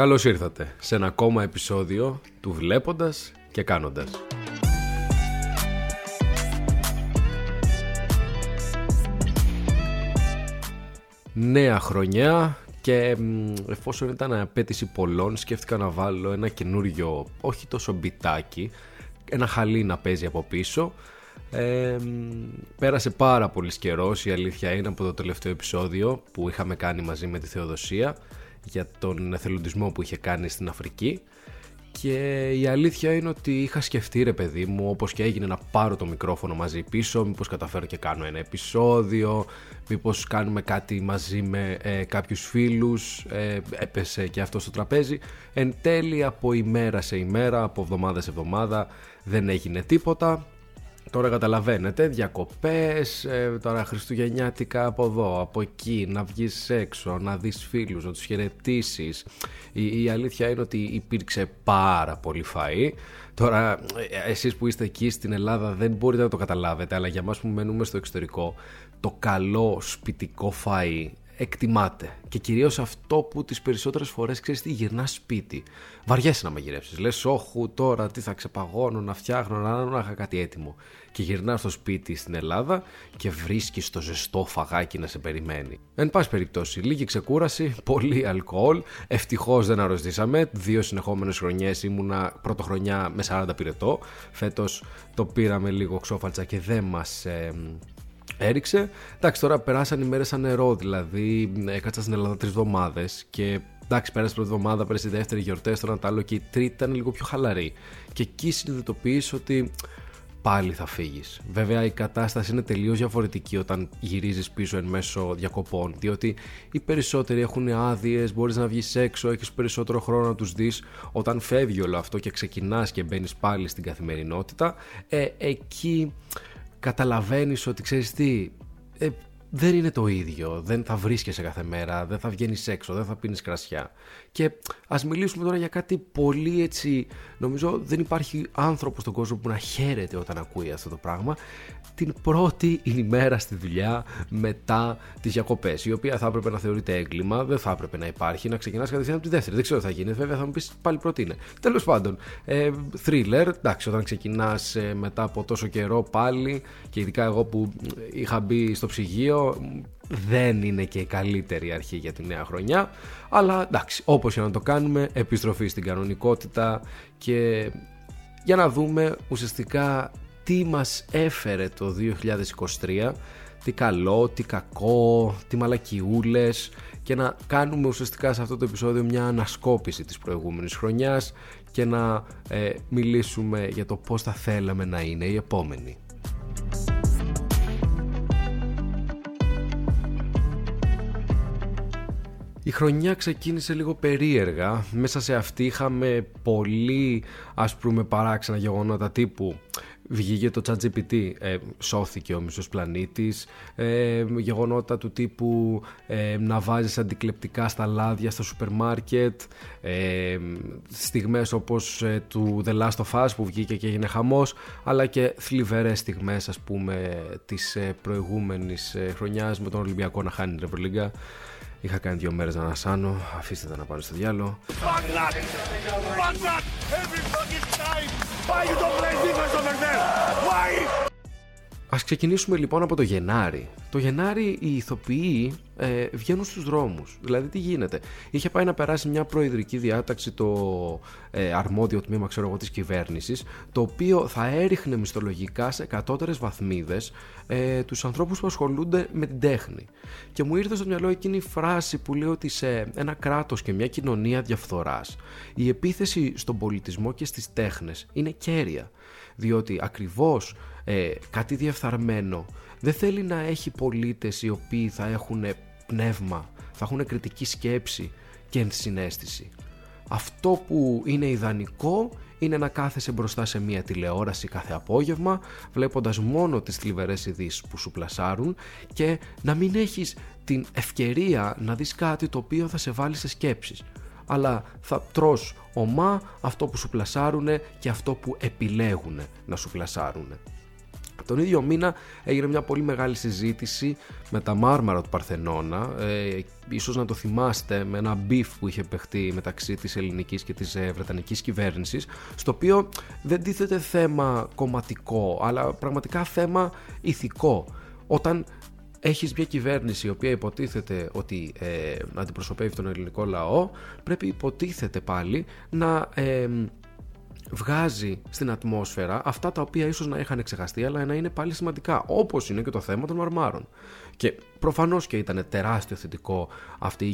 Καλώς ήρθατε σε ένα ακόμα επεισόδιο του Βλέποντας και Κάνοντας. Νέα χρονιά και εφόσον ήταν απέτηση πολλών σκέφτηκα να βάλω ένα καινούριο, όχι τόσο μπιτάκι, ένα χαλί να παίζει από πίσω. Ε, πέρασε πάρα πολύς καιρός, η αλήθεια είναι από το τελευταίο επεισόδιο που είχαμε κάνει μαζί με τη Θεοδοσία για τον εθελοντισμό που είχε κάνει στην Αφρική και η αλήθεια είναι ότι είχα σκεφτεί ρε παιδί μου όπως και έγινε να πάρω το μικρόφωνο μαζί πίσω μήπως καταφέρω και κάνω ένα επεισόδιο μήπως κάνουμε κάτι μαζί με ε, κάποιους φίλους ε, έπεσε και αυτό στο τραπέζι εν τέλει από ημέρα σε ημέρα από εβδομάδα σε εβδομάδα δεν έγινε τίποτα Τώρα καταλαβαίνετε, διακοπές, ε, τώρα χριστουγεννιάτικα από εδώ, από εκεί, να βγεις έξω, να δεις φίλους, να τους χαιρετήσεις. Η, η αλήθεια είναι ότι υπήρξε πάρα πολύ φαΐ. Τώρα, ε, εσείς που είστε εκεί στην Ελλάδα δεν μπορείτε να το καταλάβετε, αλλά για μας που μένουμε στο εξωτερικό, το καλό σπιτικό φαΐ εκτιμάται. Και κυρίως αυτό που τις περισσότερες φορές ξέρεις τι γυρνά σπίτι. Βαριέσαι να μαγειρεύσεις. Λες όχου τώρα τι θα ξεπαγώνω να φτιάχνω να, να είχα κάτι έτοιμο. Και γυρνάς στο σπίτι στην Ελλάδα και βρίσκεις το ζεστό φαγάκι να σε περιμένει. Εν πάση περιπτώσει, λίγη ξεκούραση, πολύ αλκοόλ. Ευτυχώς δεν αρρωστήσαμε. Δύο συνεχόμενες χρονιές ήμουνα πρωτοχρονιά με 40 πυρετό. Φέτος το πήραμε λίγο ξόφαλτσα και δεν μας έριξε. Εντάξει, τώρα περάσαν οι μέρες σαν νερό, δηλαδή έκατσα στην Ελλάδα τρεις εβδομάδες και εντάξει, πέρασε την πρώτη εβδομάδα, πέρασε τη δεύτερη γιορτές, τώρα τα άλλο και η τρίτη ήταν λίγο πιο χαλαρή. Και εκεί συνειδητοποιείς ότι πάλι θα φύγεις. Βέβαια, η κατάσταση είναι τελείως διαφορετική όταν γυρίζεις πίσω εν μέσω διακοπών, διότι οι περισσότεροι έχουν άδειες, μπορείς να βγεις έξω, έχεις περισσότερο χρόνο να τους δεις. Όταν φεύγει όλο αυτό και ξεκινάς και μπαίνεις πάλι στην καθημερινότητα, ε, εκεί καταλαβαίνεις ότι ξέρεις τι, ε, δεν είναι το ίδιο. Δεν θα βρίσκεσαι κάθε μέρα, δεν θα βγαίνεις έξω, δεν θα πίνεις κρασιά. Και ας μιλήσουμε τώρα για κάτι πολύ έτσι, νομίζω δεν υπάρχει άνθρωπος στον κόσμο που να χαίρεται όταν ακούει αυτό το πράγμα την πρώτη ημέρα στη δουλειά μετά τις διακοπές. Η οποία θα έπρεπε να θεωρείται έγκλημα, δεν θα έπρεπε να υπάρχει, να ξεκινάς κατευθείαν από τη δεύτερη. Δεν ξέρω τι θα γίνει, βέβαια θα μου πεις πάλι πρώτη είναι. Τέλος πάντων, ε, thriller, εντάξει, όταν ξεκινάς ε, μετά από τόσο καιρό πάλι, και ειδικά εγώ που είχα μπει στο ψυγείο, δεν είναι και η καλύτερη αρχή για τη νέα χρονιά. Αλλά εντάξει, όπως και να το κάνουμε, επιστροφή στην κανονικότητα και για να δούμε ουσιαστικά τι μας έφερε το 2023, τι καλό, τι κακό, τι μαλακιούλες και να κάνουμε ουσιαστικά σε αυτό το επεισόδιο μια ανασκόπηση της προηγούμενης χρονιάς και να ε, μιλήσουμε για το πώς θα θέλαμε να είναι η επόμενη. Η χρονιά ξεκίνησε λίγο περίεργα. Μέσα σε αυτή είχαμε πολύ ας πούμε παράξενα γεγονότα τύπου βγήκε το ChatGPT, ε, σώθηκε ο μισός πλανήτης, ε, γεγονότα του τύπου ε, να βάζεις αντικλεπτικά στα λάδια στο σούπερ μάρκετ, ε, στιγμές όπως ε, του The Last of Us που βγήκε και έγινε χαμός, αλλά και θλιβερές στιγμές ας πούμε της ε, προηγούμενης ε, χρονιάς με τον Ολυμπιακό να χάνει την Ευρωλίγκα. Είχα κάνει δύο μέρες να ανασάνω, αφήστε τα να πάρω στο διάλογο. Why you don't play defense over there? Why? Ας ξεκινήσουμε λοιπόν από το Γενάρη. Το Γενάρη οι ηθοποιοί ε, βγαίνουν στους δρόμους. Δηλαδή τι γίνεται; Είχε πάει να περάσει μια προεδρική διάταξη το ε, αρμόδιο τμήμα ξέρω εγώ, της κυβέρνησης το οποίο θα έριχνε μισθολογικά σε κατώτερες βαθμίδες ε, τους ανθρώπους που ασχολούνται με την τέχνη. Και μου ήρθε στο μυαλό εκείνη η φράση που λέει ότι σε ένα κράτος και μια κοινωνία διαφθοράς η επίθεση στον πολιτισμό και στις τέχνες είναι κέρια. Διότι ακριβώς ε, κάτι διεφθαρμένο δεν θέλει να έχει πολίτες οι οποίοι θα έχουν πνεύμα, θα έχουν κριτική σκέψη και ενσυναίσθηση. Αυτό που είναι ιδανικό είναι να κάθεσαι μπροστά σε μια τηλεόραση κάθε απόγευμα βλέποντας μόνο τις θλιβερές ειδήσεις που σου πλασάρουν και να μην έχεις την ευκαιρία να δεις κάτι το οποίο θα σε βάλει σε σκέψεις. αλλά θα τρως ομά αυτό που σου πλασάρουν και αυτό που επιλέγουν να σου πλασάρουν. Τον ίδιο μήνα έγινε μια πολύ μεγάλη συζήτηση με τα μάρμαρα του Παρθενώνα, ε, ίσως να το θυμάστε με ένα beef που είχε παιχτεί μεταξύ της ελληνικής και της ε, βρετανικής κυβέρνησης, στο οποίο δεν τίθεται θέμα κομματικό, αλλά πραγματικά θέμα ηθικό. Όταν έχεις μια κυβέρνηση η οποία υποτίθεται ότι ε, αντιπροσωπεύει τον ελληνικό λαό, πρέπει υποτίθεται πάλι να... Ε, βγάζει στην ατμόσφαιρα αυτά τα οποία ίσως να είχαν ξεχαστεί αλλά να είναι πάλι σημαντικά όπως είναι και το θέμα των μαρμάρων και προφανώς και ήταν τεράστιο θετικό αυτή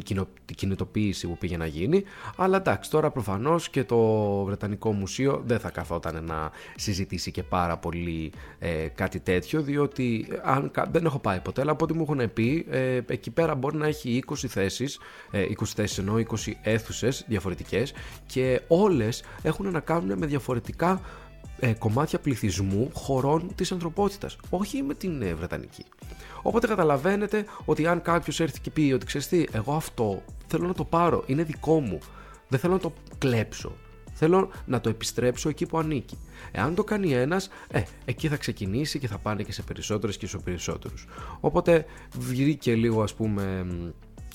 η κινητοποίηση που πήγε να γίνει. Αλλά εντάξει, τώρα προφανώς και το Βρετανικό Μουσείο δεν θα καθόταν να συζητήσει και πάρα πολύ ε, κάτι τέτοιο, διότι αν, δεν έχω πάει ποτέ, αλλά από ό,τι μου έχουν πει, ε, εκεί πέρα μπορεί να έχει 20 θέσεις, ε, 20 θέσεις εννοώ 20 αίθουσες διαφορετικές και όλες έχουν να κάνουν με διαφορετικά ε, κομμάτια πληθυσμού χωρών της ανθρωπότητας, όχι με την ε, Βρετανική. Οπότε καταλαβαίνετε ότι αν κάποιος έρθει και πει ότι ξέρεις τι, εγώ αυτό θέλω να το πάρω, είναι δικό μου, δεν θέλω να το κλέψω. Θέλω να το επιστρέψω εκεί που ανήκει. Εάν το κάνει ένας, ε, εκεί θα ξεκινήσει και θα πάνε και σε περισσότερες και σε περισσότερους. Οπότε βγήκε λίγο, ας πούμε,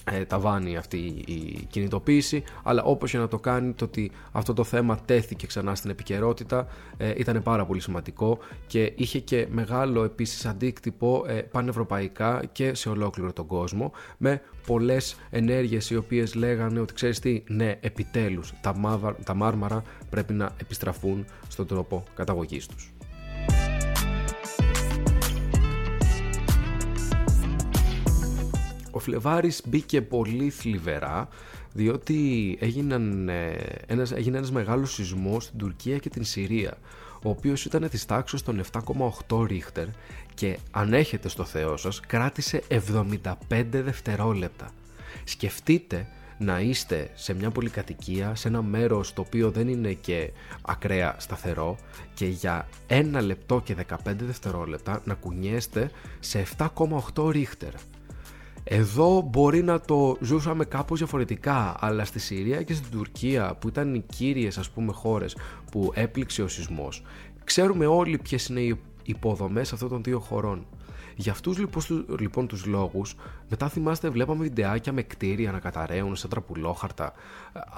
ε, ταβάνει αυτή η κινητοποίηση αλλά όπως και να το κάνει το ότι αυτό το θέμα τέθηκε ξανά στην επικαιρότητα ε, ήταν πάρα πολύ σημαντικό και είχε και μεγάλο επίσης αντίκτυπο ε, πανευρωπαϊκά και σε ολόκληρο τον κόσμο με πολλές ενέργειες οι οποίες λέγανε ότι ξέρεις τι, ναι επιτέλους τα, τα μάρμαρα πρέπει να επιστραφούν στον τρόπο καταγωγής τους. Ο Φλεβάρης μπήκε πολύ θλιβερά διότι έγιναν, ε, ένας, έγινε ένας μεγάλος σεισμός στην Τουρκία και την Συρία ο οποίος ήταν της τάξης των 7,8 ρίχτερ και αν έχετε στο Θεό σας κράτησε 75 δευτερόλεπτα. Σκεφτείτε να είστε σε μια πολυκατοικία, σε ένα μέρος το οποίο δεν είναι και ακραία σταθερό και για ένα λεπτό και 15 δευτερόλεπτα να κουνιέστε σε 7,8 ρίχτερ. Εδώ μπορεί να το ζούσαμε κάπως διαφορετικά, αλλά στη Συρία και στην Τουρκία που ήταν οι κύριες ας πούμε χώρες που έπληξε ο σεισμός, ξέρουμε όλοι ποιες είναι οι υποδομές αυτών των δύο χωρών. Για αυτούς λοιπόν, λοιπόν τους λόγους, μετά θυμάστε βλέπαμε βιντεάκια με κτίρια να καταραίουν σε τραπουλόχαρτα,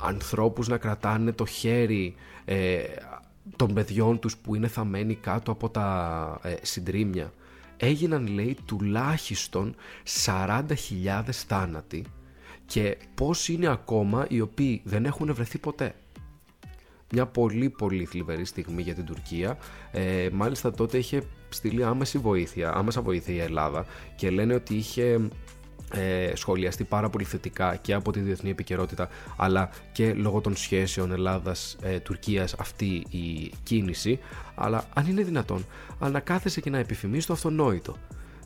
ανθρώπους να κρατάνε το χέρι ε, των παιδιών τους που είναι θαμένοι κάτω από τα ε, συντρίμια έγιναν λέει τουλάχιστον 40.000 θάνατοι και πώς είναι ακόμα οι οποίοι δεν έχουν βρεθεί ποτέ. Μια πολύ πολύ θλιβερή στιγμή για την Τουρκία. Ε, μάλιστα τότε είχε στείλει άμεση βοήθεια, άμεσα βοήθεια η Ελλάδα και λένε ότι είχε ε, σχολιαστεί πάρα πολύ θετικά και από τη διεθνή επικαιρότητα αλλά και λόγω των σχέσεων Ελλάδας-Τουρκίας ε, αυτή η κίνηση. Αλλά αν είναι δυνατόν αλλά να κάθεσαι και να επιφημείς το αυτονόητο.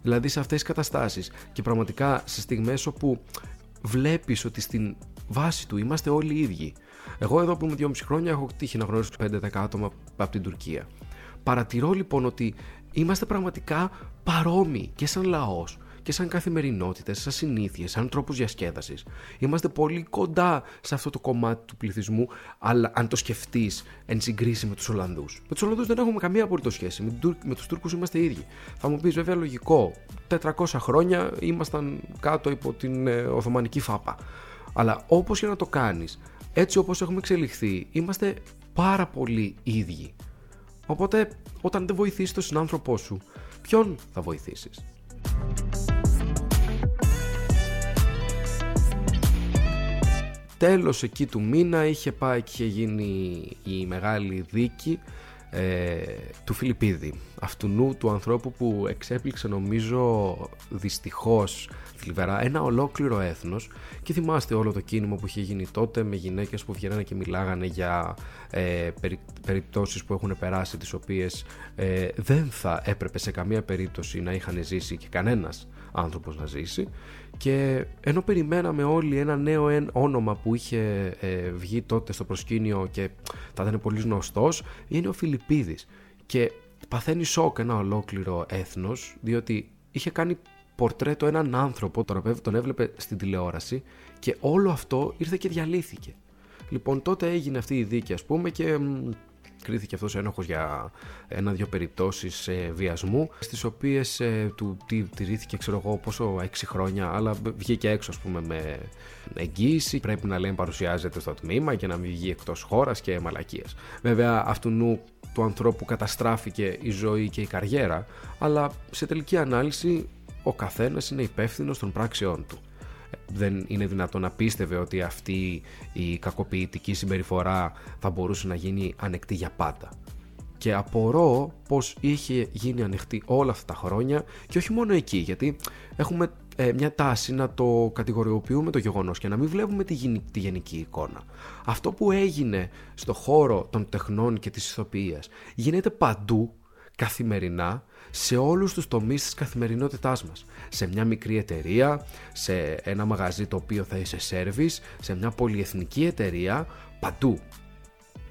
Δηλαδή σε αυτές τις καταστάσεις. Και πραγματικά σε στιγμές όπου βλέπεις ότι στην βάση του είμαστε όλοι οι ίδιοι. Εγώ εδώ που είμαι 2,5 χρόνια έχω τύχει να γνωρίσω 5-10 άτομα από την Τουρκία. Παρατηρώ λοιπόν ότι είμαστε πραγματικά παρόμοιοι και σαν λαός και σαν καθημερινότητες, σαν συνήθειες, σαν τρόπους διασκέδασης. Είμαστε πολύ κοντά σε αυτό το κομμάτι του πληθυσμού, αλλά αν το σκεφτείς εν συγκρίση με τους Ολλανδούς. Με τους Ολλανδούς δεν έχουμε καμία απολύτω σχέση. Με, με τους Τούρκους είμαστε ίδιοι. Θα μου πεις βέβαια λογικό. 400 χρόνια ήμασταν κάτω υπό την ε, Οθωμανική φάπα. Αλλά όπως και να το κάνεις, έτσι όπως έχουμε εξελιχθεί, είμαστε πάρα πολύ ίδιοι. Οπότε, όταν δεν βοηθήσεις τον συνάνθρωπό σου, ποιον θα βοηθήσεις; Τέλος εκεί του μήνα είχε πάει και είχε γίνει η μεγάλη δίκη ε, του Φιλιππίδη αυτού του ανθρώπου που εξέπληξε νομίζω δυστυχώς θλιβερά ένα ολόκληρο έθνος. Και θυμάστε όλο το κίνημα που είχε γίνει τότε με γυναίκες που βγαίνανε και μιλάγανε για ε, περι, περιπτώσεις που έχουν περάσει τις οποίες ε, δεν θα έπρεπε σε καμία περίπτωση να είχαν ζήσει και κανένας άνθρωπος να ζήσει και ενώ περιμέναμε όλοι ένα νέο όνομα που είχε ε, βγει τότε στο προσκήνιο και θα ήταν πολύ γνωστός είναι ο Φιλιππίδης και παθαίνει σοκ ένα ολόκληρο έθνος διότι είχε κάνει πορτρέτο έναν άνθρωπο τον έβλεπε στην τηλεόραση και όλο αυτό ήρθε και διαλύθηκε. Λοιπόν, τότε έγινε αυτή η δίκη, ας πούμε, και κρίθηκε αυτός ένοχος για ένα-δυο περιπτώσεις ε, βιασμού στις οποίες ε, του τι, τηρήθηκε ξέρω εγώ πόσο 6 χρόνια αλλά βγήκε έξω ας πούμε με εγγύηση. Πρέπει να λέει παρουσιάζεται στο τμήμα και να μην βγει εκτός χώρας και μαλακίες. Βέβαια αυτού νου του ανθρώπου καταστράφηκε η ζωή και η καριέρα αλλά σε τελική ανάλυση ο καθένας είναι υπεύθυνος των πράξεών του δεν είναι δυνατόν να πίστευε ότι αυτή η κακοποιητική συμπεριφορά θα μπορούσε να γίνει ανεκτή για πάντα. Και απορώ πως είχε γίνει ανοιχτή όλα αυτά τα χρόνια και όχι μόνο εκεί, γιατί έχουμε ε, μια τάση να το κατηγοριοποιούμε το γεγονός και να μην βλέπουμε τη, τη γενική εικόνα. Αυτό που έγινε στο χώρο των τεχνών και της ηθοποιίας γίνεται παντού καθημερινά σε όλους τους τομείς της καθημερινότητάς μας. Σε μια μικρή εταιρεία, σε ένα μαγαζί το οποίο θα είσαι service, σε μια πολυεθνική εταιρεία, παντού.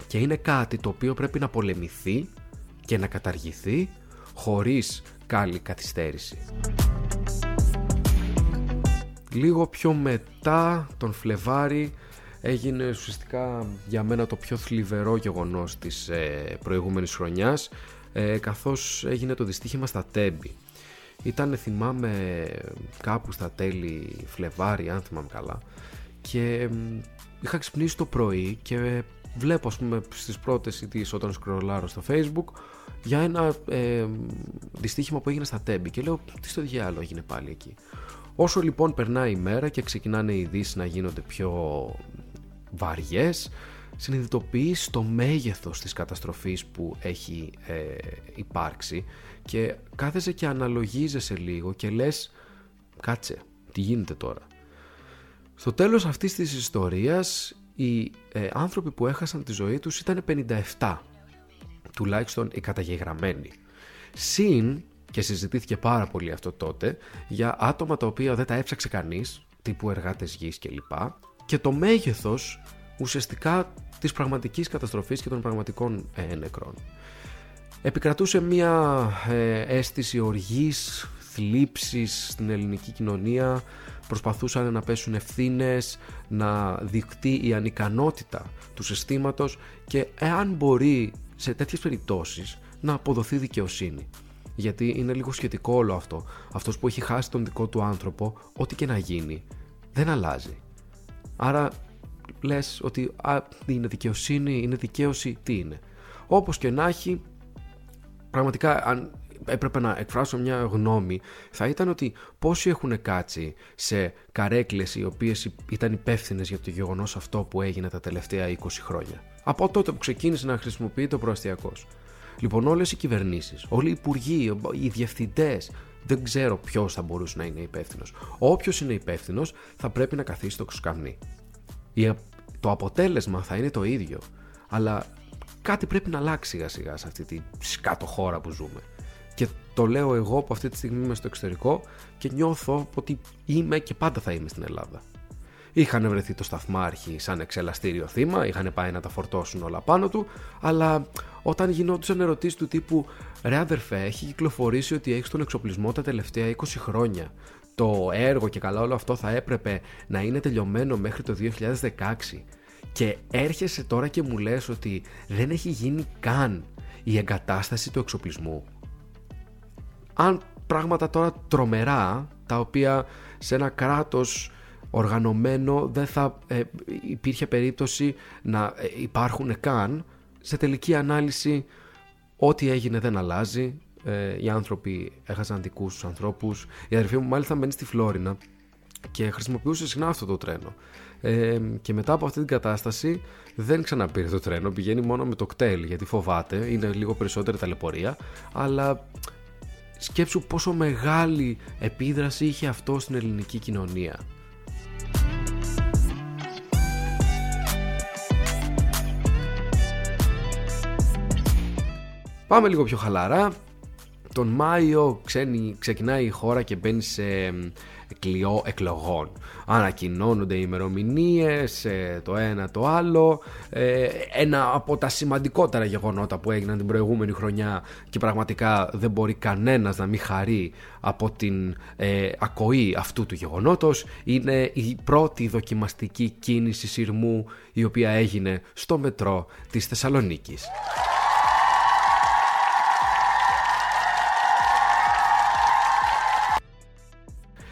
Και είναι κάτι το οποίο πρέπει να πολεμηθεί και να καταργηθεί χωρίς καλή καθυστέρηση. Λίγο πιο μετά τον Φλεβάρι έγινε ουσιαστικά για μένα το πιο θλιβερό γεγονός της ε, προηγούμενης χρονιάς ε, καθώς έγινε το δυστύχημα στα Τέμπη. Ήταν θυμάμαι κάπου στα τέλη Φλεβάρι αν θυμάμαι καλά και είχα ξυπνήσει το πρωί και βλέπω ας πούμε στις πρώτες ειδήσεις όταν σκρολάρω στο facebook για ένα ε, δυστύχημα που έγινε στα Τέμπη και λέω τι στο διάλογο έγινε πάλι εκεί. Όσο λοιπόν περνάει η μέρα και ξεκινάνε οι ειδήσεις να γίνονται πιο βαριές συνειδητοποιείς το μέγεθος της καταστροφής που έχει ε, υπάρξει και κάθεσαι και αναλογίζεσαι λίγο και λες κάτσε, τι γίνεται τώρα. Στο τέλος αυτής της ιστορίας οι ε, άνθρωποι που έχασαν τη ζωή τους ήταν 57, τουλάχιστον οι καταγεγραμμένοι. Συν, και συζητήθηκε πάρα πολύ αυτό τότε, για άτομα τα οποία δεν τα έψαξε κανείς, τύπου εργάτες γης κλπ. Και το μέγεθος ουσιαστικά της πραγματικής καταστροφής και των πραγματικών ε, νεκρών. Επικρατούσε μια ε, αίσθηση οργής, θλίψης στην ελληνική κοινωνία, προσπαθούσαν να πέσουν ευθύνες, να δικτεί η ανικανότητα του συστήματος και εάν μπορεί σε τέτοιες περιπτώσεις να αποδοθεί δικαιοσύνη. Γιατί είναι λίγο σχετικό όλο αυτό. Αυτός που έχει χάσει τον δικό του άνθρωπο, ό,τι και να γίνει, δεν αλλάζει. Άρα λες ότι α, είναι δικαιοσύνη, είναι δικαίωση, τι είναι. Όπως και να έχει, πραγματικά αν έπρεπε να εκφράσω μια γνώμη θα ήταν ότι πόσοι έχουν κάτσει σε καρέκλες οι οποίες ήταν υπεύθυνες για το γεγονός αυτό που έγινε τα τελευταία 20 χρόνια. Από τότε που ξεκίνησε να χρησιμοποιείται ο προαστιακός. Λοιπόν, όλες οι κυβερνήσεις, όλοι οι υπουργοί, οι διευθυντές, δεν ξέρω ποιος θα μπορούσε να είναι υπεύθυνος. Όποιος είναι υπεύθυνος θα πρέπει να καθίσει το ξουκαμνί το αποτέλεσμα θα είναι το ίδιο. Αλλά κάτι πρέπει να αλλάξει σιγά σιγά σε αυτή τη σκάτω χώρα που ζούμε. Και το λέω εγώ που αυτή τη στιγμή είμαι στο εξωτερικό και νιώθω ότι είμαι και πάντα θα είμαι στην Ελλάδα. Είχαν βρεθεί το σταθμάρχη σαν εξελαστήριο θύμα, είχαν πάει να τα φορτώσουν όλα πάνω του, αλλά όταν γινόντουσαν ερωτήσεις του τύπου Ρε αδερφέ, έχει κυκλοφορήσει ότι έχεις τον εξοπλισμό τα τελευταία 20 χρόνια το έργο και καλά όλο αυτό θα έπρεπε να είναι τελειωμένο μέχρι το 2016 και έρχεσαι τώρα και μου λες ότι δεν έχει γίνει καν η εγκατάσταση του εξοπλισμού. Αν πράγματα τώρα τρομερά, τα οποία σε ένα κράτος οργανωμένο δεν θα ε, υπήρχε περίπτωση να ε, υπάρχουν καν, σε τελική ανάλυση ό,τι έγινε δεν αλλάζει, ε, οι άνθρωποι έχασαν δικούς τους ανθρώπους. Η αδερφή μου μάλιστα μένει στη Φλόρινα και χρησιμοποιούσε συχνά αυτό το τρένο. Ε, και μετά από αυτή την κατάσταση δεν ξαναπήρε το τρένο, πηγαίνει μόνο με το κτέλ γιατί φοβάται, είναι λίγο περισσότερη ταλαιπωρία, αλλά σκέψου πόσο μεγάλη επίδραση είχε αυτό στην ελληνική κοινωνία. Πάμε λίγο πιο χαλαρά τον Μάιο ξεκινάει η χώρα και μπαίνει σε κλειό εκλογών. Ανακοινώνονται οι ημερομηνίες, ε, το ένα το άλλο. Ε, ένα από τα σημαντικότερα γεγονότα που έγιναν την προηγούμενη χρονιά και πραγματικά δεν μπορεί κανένας να μην χαρεί από την ε, ακοή αυτού του γεγονότος είναι η πρώτη δοκιμαστική κίνηση σειρμού η οποία έγινε στο μετρό της Θεσσαλονίκης.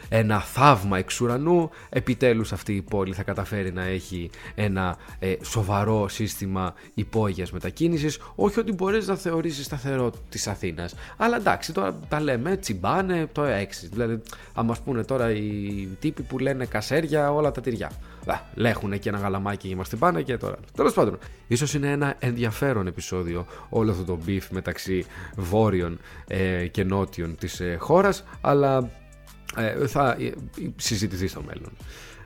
Ένα θαύμα εξ ουρανού. Επιτέλους αυτή η πόλη θα καταφέρει να έχει ένα ε, σοβαρό σύστημα υπόγειας μετακίνησης. Όχι ότι μπορείς να θεωρήσεις σταθερό της Αθήνας. Αλλά εντάξει, τώρα τα λέμε, τσιμπάνε το έξι. Δηλαδή, αν μας πούνε τώρα οι τύποι που λένε κασέρια όλα τα τυριά. Λέχουν και ένα γαλαμάκι και μας πάνε και τώρα. Τέλος πάντων, ίσως είναι ένα ενδιαφέρον επεισόδιο όλο αυτό το beef μεταξύ βόρειων ε, και νότιων της ε, χώρας, αλλά ε, θα ε, συζητηθεί στο μέλλον.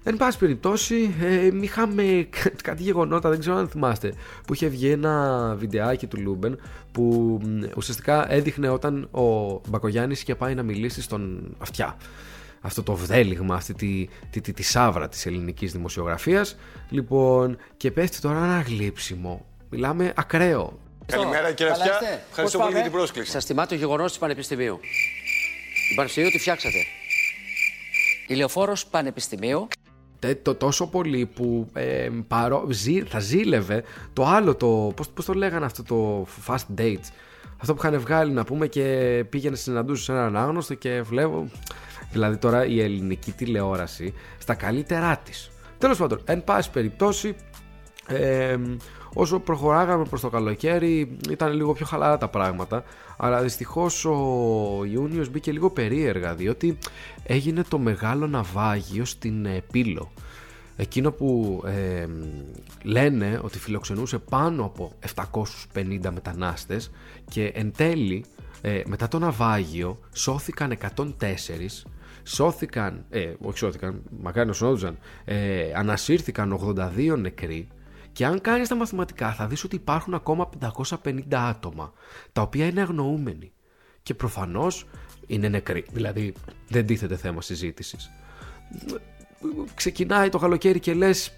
Εν πάση περιπτώσει, ε, είχαμε κάτι γεγονότα, δεν ξέρω αν θυμάστε, που είχε βγει ένα βιντεάκι του Λούμπεν που ουσιαστικά έδειχνε όταν ο Μπακογιάννης είχε πάει να μιλήσει στον αυτιά. Αυτό το βδέλιγμα, αυτή τη, τη, τη, τη σάβρα της ελληνικής δημοσιογραφίας. Λοιπόν, και πέφτει τώρα ένα γλύψιμο. Μιλάμε ακραίο. Καλημέρα κύριε Αυτιά. Ευχαριστώ πολύ για την πρόσκληση. Σας τιμά το γεγονός του Πανεπιστημίου. Η Πανεπιστημίου τη φτιάξατε. Ηλιοφόρο Πανεπιστημίου. Το τόσο πολύ που ε, παρό, ζή, θα ζήλευε το άλλο το. Πώς, πώς το λέγανε αυτό το fast dates; Αυτό που είχαν βγάλει να πούμε και πήγαινε συναντούσε σε έναν άγνωστο και βλέπω. Δηλαδή τώρα η ελληνική τηλεόραση στα καλύτερά της. Τέλος πάντων, εν πάση περιπτώσει, ε, όσο προχωράγαμε προς το καλοκαίρι ήταν λίγο πιο χαλαρά τα πράγματα αλλά δυστυχώς ο Ιούνιος μπήκε λίγο περίεργα διότι έγινε το μεγάλο ναυάγιο στην ε, Πύλο. Εκείνο που ε, λένε ότι φιλοξενούσε πάνω από 750 μετανάστες και εν τέλει ε, μετά το ναυάγιο σώθηκαν 104 σώθηκαν, ε, όχι σώθηκαν, μακάρι να σώθηκαν, ε, ανασύρθηκαν 82 νεκροί και αν κάνεις τα μαθηματικά, θα δεις ότι υπάρχουν ακόμα 550 άτομα τα οποία είναι αγνοούμενοι. Και προφανώς είναι νεκροί. Δηλαδή, δεν τίθεται θέμα συζήτησης. Ξεκινάει το καλοκαίρι και λες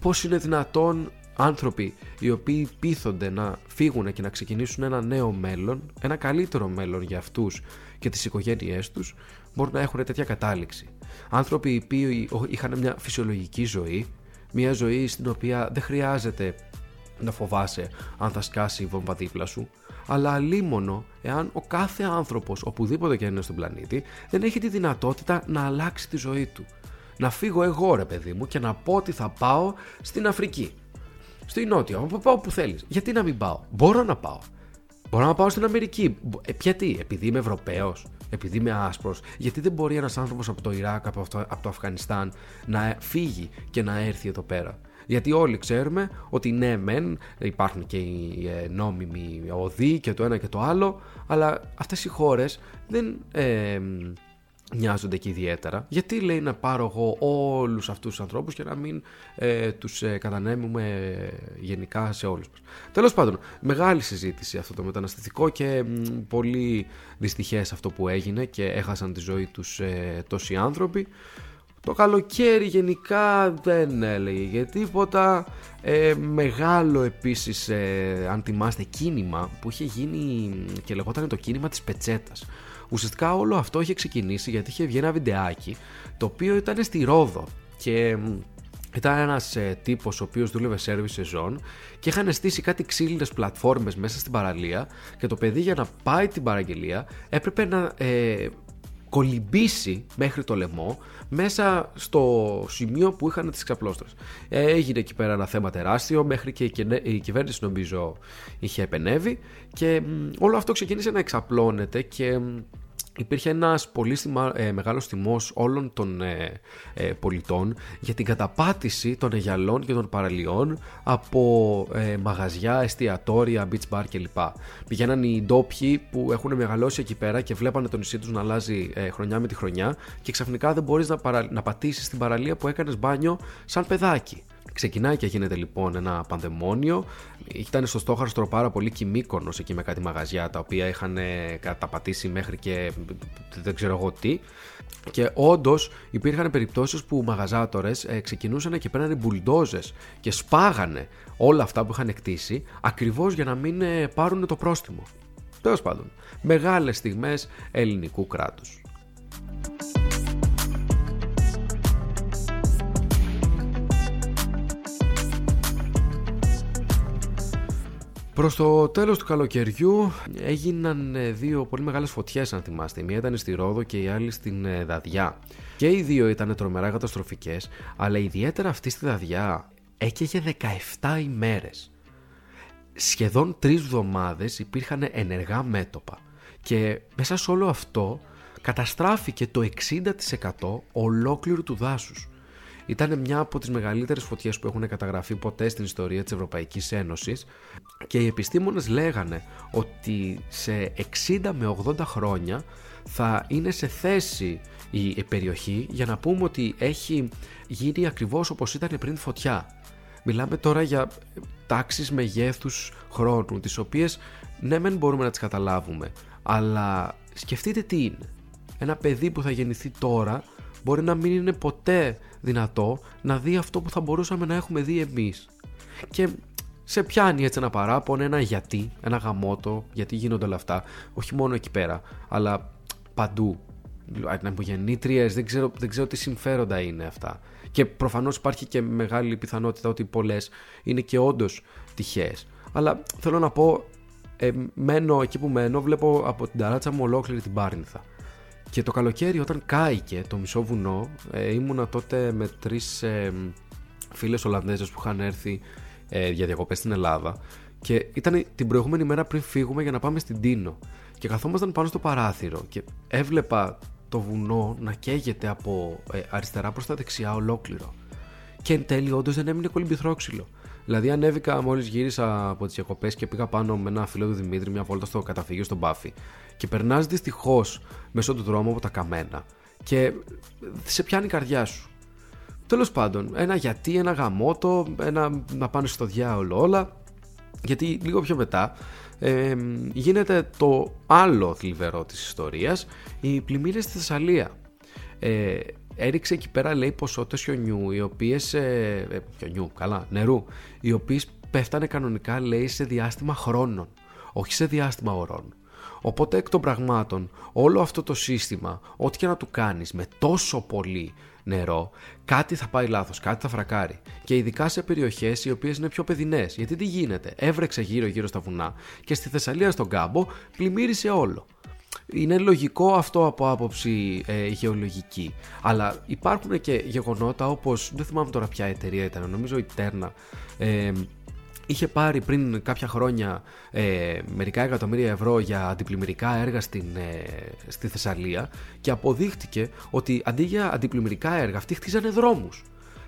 πώς είναι δυνατόν άνθρωποι οι οποίοι πείθονται να φύγουν και να ξεκινήσουν ένα νέο μέλλον, ένα καλύτερο μέλλον για αυτούς και τις οικογένειές τους, μπορούν να έχουν τέτοια κατάληξη. Άνθρωποι οι οποίοι είχαν μια φυσιολογική ζωή, μια ζωή στην οποία δεν χρειάζεται να φοβάσαι αν θα σκάσει η βόμβα δίπλα σου, αλλά αλίμονο εάν ο κάθε άνθρωπος οπουδήποτε και είναι στον πλανήτη δεν έχει τη δυνατότητα να αλλάξει τη ζωή του. Να φύγω εγώ ρε παιδί μου και να πω ότι θα πάω στην Αφρική. Στη Νότια, όπου πάω που θέλεις. Γιατί να μην πάω; Μπορώ να πάω. Μπορώ να πάω στην Αμερική. Ε, γιατί, επειδή είμαι Ευρωπαίος επειδή είμαι άσπρος, γιατί δεν μπορεί ένας άνθρωπος από το Ιράκ, από το, από το Αφγανιστάν να φύγει και να έρθει εδώ πέρα. Γιατί όλοι ξέρουμε ότι ναι, μεν υπάρχουν και οι ε, νόμιμοι οδοί και το ένα και το άλλο, αλλά αυτές οι χώρες δεν ε, νοιάζονται και ιδιαίτερα. Γιατί λέει να πάρω εγώ όλους αυτούς τους ανθρώπους και να μην ε, τους ε, κατανέμουμε γενικά σε όλους μας. Τέλος πάντων, μεγάλη συζήτηση αυτό το μεταναστευτικό και πολύ δυστυχές αυτό που έγινε και έχασαν τη ζωή τους ε, τόσοι άνθρωποι. Το καλοκαίρι γενικά δεν έλεγε τίποτα. Ε, μεγάλο επίσης, ε, αν θυμάστε, κίνημα που είχε γίνει και λεγόταν το κίνημα της πετσέτας. Ουσιαστικά όλο αυτό είχε ξεκινήσει γιατί είχε βγει ένα βιντεάκι το οποίο ήταν στη Ρόδο και ήταν ένας ε, τύπος ο οποίος δούλευε service σεζόν και είχαν στήσει κάτι ξύλινες πλατφόρμες μέσα στην παραλία και το παιδί για να πάει την παραγγελία έπρεπε να ε, κολυμπήσει μέχρι το λαιμό μέσα στο σημείο που είχαν τις ξαπλώστρες. Έγινε εκεί πέρα ένα θέμα τεράστιο μέχρι και η κυβέρνηση νομίζω είχε επενεύει και όλο αυτό ξεκίνησε να εξαπλώνεται και υπήρχε ένας πολύ στιγμα, ε, μεγάλος τιμός όλων των ε, ε, πολιτών για την καταπάτηση των αιγιαλών και των παραλιών από ε, μαγαζιά, εστιατόρια, beach bar κλπ. Πηγαίναν οι ντόπιοι που έχουν μεγαλώσει εκεί πέρα και βλέπανε το νησί τους να αλλάζει ε, χρονιά με τη χρονιά και ξαφνικά δεν μπορείς να, παρα, να πατήσεις την παραλία που έκανες μπάνιο σαν παιδάκι. Ξεκινάει και γίνεται λοιπόν ένα πανδαιμόνιο. Ήταν στο στόχαστρο πάρα πολύ κοιμήκονος εκεί με κάτι μαγαζιά τα οποία είχαν καταπατήσει μέχρι και δεν ξέρω εγώ τι. Και όντως υπήρχαν περιπτώσεις που μαγαζάτορες ε, ξεκινούσαν και παίρνανε μπουλντόζες και σπάγανε όλα αυτά που είχαν εκτίσει ακριβώς για να μην ε, πάρουν το πρόστιμο. Τέλος πάντων, μεγάλες στιγμές ελληνικού κράτους. Προς το τέλος του καλοκαιριού έγιναν ε, δύο πολύ μεγάλες φωτιές, αν θυμάστε. Η μία ήταν στη Ρόδο και η άλλη στην ε, Δαδιά. Και οι δύο ήταν τρομερά καταστροφικές, αλλά ιδιαίτερα αυτή στη Δαδιά έκαιγε 17 ημέρες. Σχεδόν τρεις εβδομάδε υπήρχαν ενεργά μέτωπα. Και μέσα σε όλο αυτό καταστράφηκε το 60% ολόκληρου του δάσους. Ήταν μια από τις μεγαλύτερες φωτιές που έχουν καταγραφεί ποτέ στην ιστορία της Ευρωπαϊκής Ένωσης και οι επιστήμονες λέγανε ότι σε 60 με 80 χρόνια θα είναι σε θέση η περιοχή για να πούμε ότι έχει γίνει ακριβώς όπως ήταν πριν φωτιά. Μιλάμε τώρα για τάξεις μεγέθους χρόνου, τις οποίες ναι μεν μπορούμε να τις καταλάβουμε, αλλά σκεφτείτε τι είναι. Ένα παιδί που θα γεννηθεί τώρα μπορεί να μην είναι ποτέ δυνατό να δει αυτό που θα μπορούσαμε να έχουμε δει εμείς. Και σε πιάνει έτσι ένα παράπονο, ένα γιατί, ένα γαμότο, γιατί γίνονται όλα αυτά, όχι μόνο εκεί πέρα, αλλά παντού. Ανεμογεννήτριες, δεν ξέρω, δεν ξέρω τι συμφέροντα είναι αυτά. Και προφανώς υπάρχει και μεγάλη πιθανότητα ότι πολλές είναι και όντως τυχαίες. Αλλά θέλω να πω, ε, μένω εκεί που μένω, βλέπω από την ταράτσα μου ολόκληρη την Πάρνηθα. Και το καλοκαίρι όταν κάηκε το μισό βουνό, ε, ήμουνα τότε με τρεις ε, φίλες Ολλανδέζες που είχαν έρθει ε, για διακοπές στην Ελλάδα και ήταν την προηγούμενη μέρα πριν φύγουμε για να πάμε στην Τίνο και καθόμασταν πάνω στο παράθυρο και έβλεπα το βουνό να καίγεται από ε, αριστερά προς τα δεξιά ολόκληρο και εν τέλει όντως δεν έμεινε κολυμπηθρόξυλο. Δηλαδή, ανέβηκα μόλις γύρισα από τις διακοπές και πήγα πάνω με ένα φίλο του Δημήτρη μια βόλτα στο καταφύγιο στον Μπάφι. Και περνάς δυστυχώς μέσω του δρόμου από τα καμένα και σε πιάνει η καρδιά σου. Τέλος πάντων, ένα γιατί, ένα γαμότο, ένα να πάνε στο διάολο όλα. Γιατί λίγο πιο μετά ε, γίνεται το άλλο θλιβερό της ιστορίας, οι πλημμύρες στη Θεσσαλία. Ε, έριξε εκεί πέρα λέει ποσότητες χιονιού, οι οποίες, ε, ε, χιονιού, καλά, νερού, οι οποίες πέφτανε κανονικά λέει σε διάστημα χρόνων, όχι σε διάστημα ωρών. Οπότε εκ των πραγμάτων όλο αυτό το σύστημα, ό,τι και να του κάνεις με τόσο πολύ νερό, κάτι θα πάει λάθος, κάτι θα φρακάρει. Και ειδικά σε περιοχές οι οποίες είναι πιο παιδινές. Γιατί τι γίνεται, έβρεξε γύρω γύρω στα βουνά και στη Θεσσαλία στον κάμπο πλημμύρισε όλο. Είναι λογικό αυτό από άποψη ε, γεωλογική. Αλλά υπάρχουν και γεγονότα όπως, δεν θυμάμαι τώρα ποια εταιρεία ήταν, νομίζω η Τέρνα, ε, είχε πάρει πριν κάποια χρόνια ε, μερικά εκατομμύρια ευρώ για αντιπλημμυρικά έργα στην, ε, στη Θεσσαλία και αποδείχτηκε ότι αντί για αντιπλημμυρικά έργα αυτοί χτίζανε δρόμους.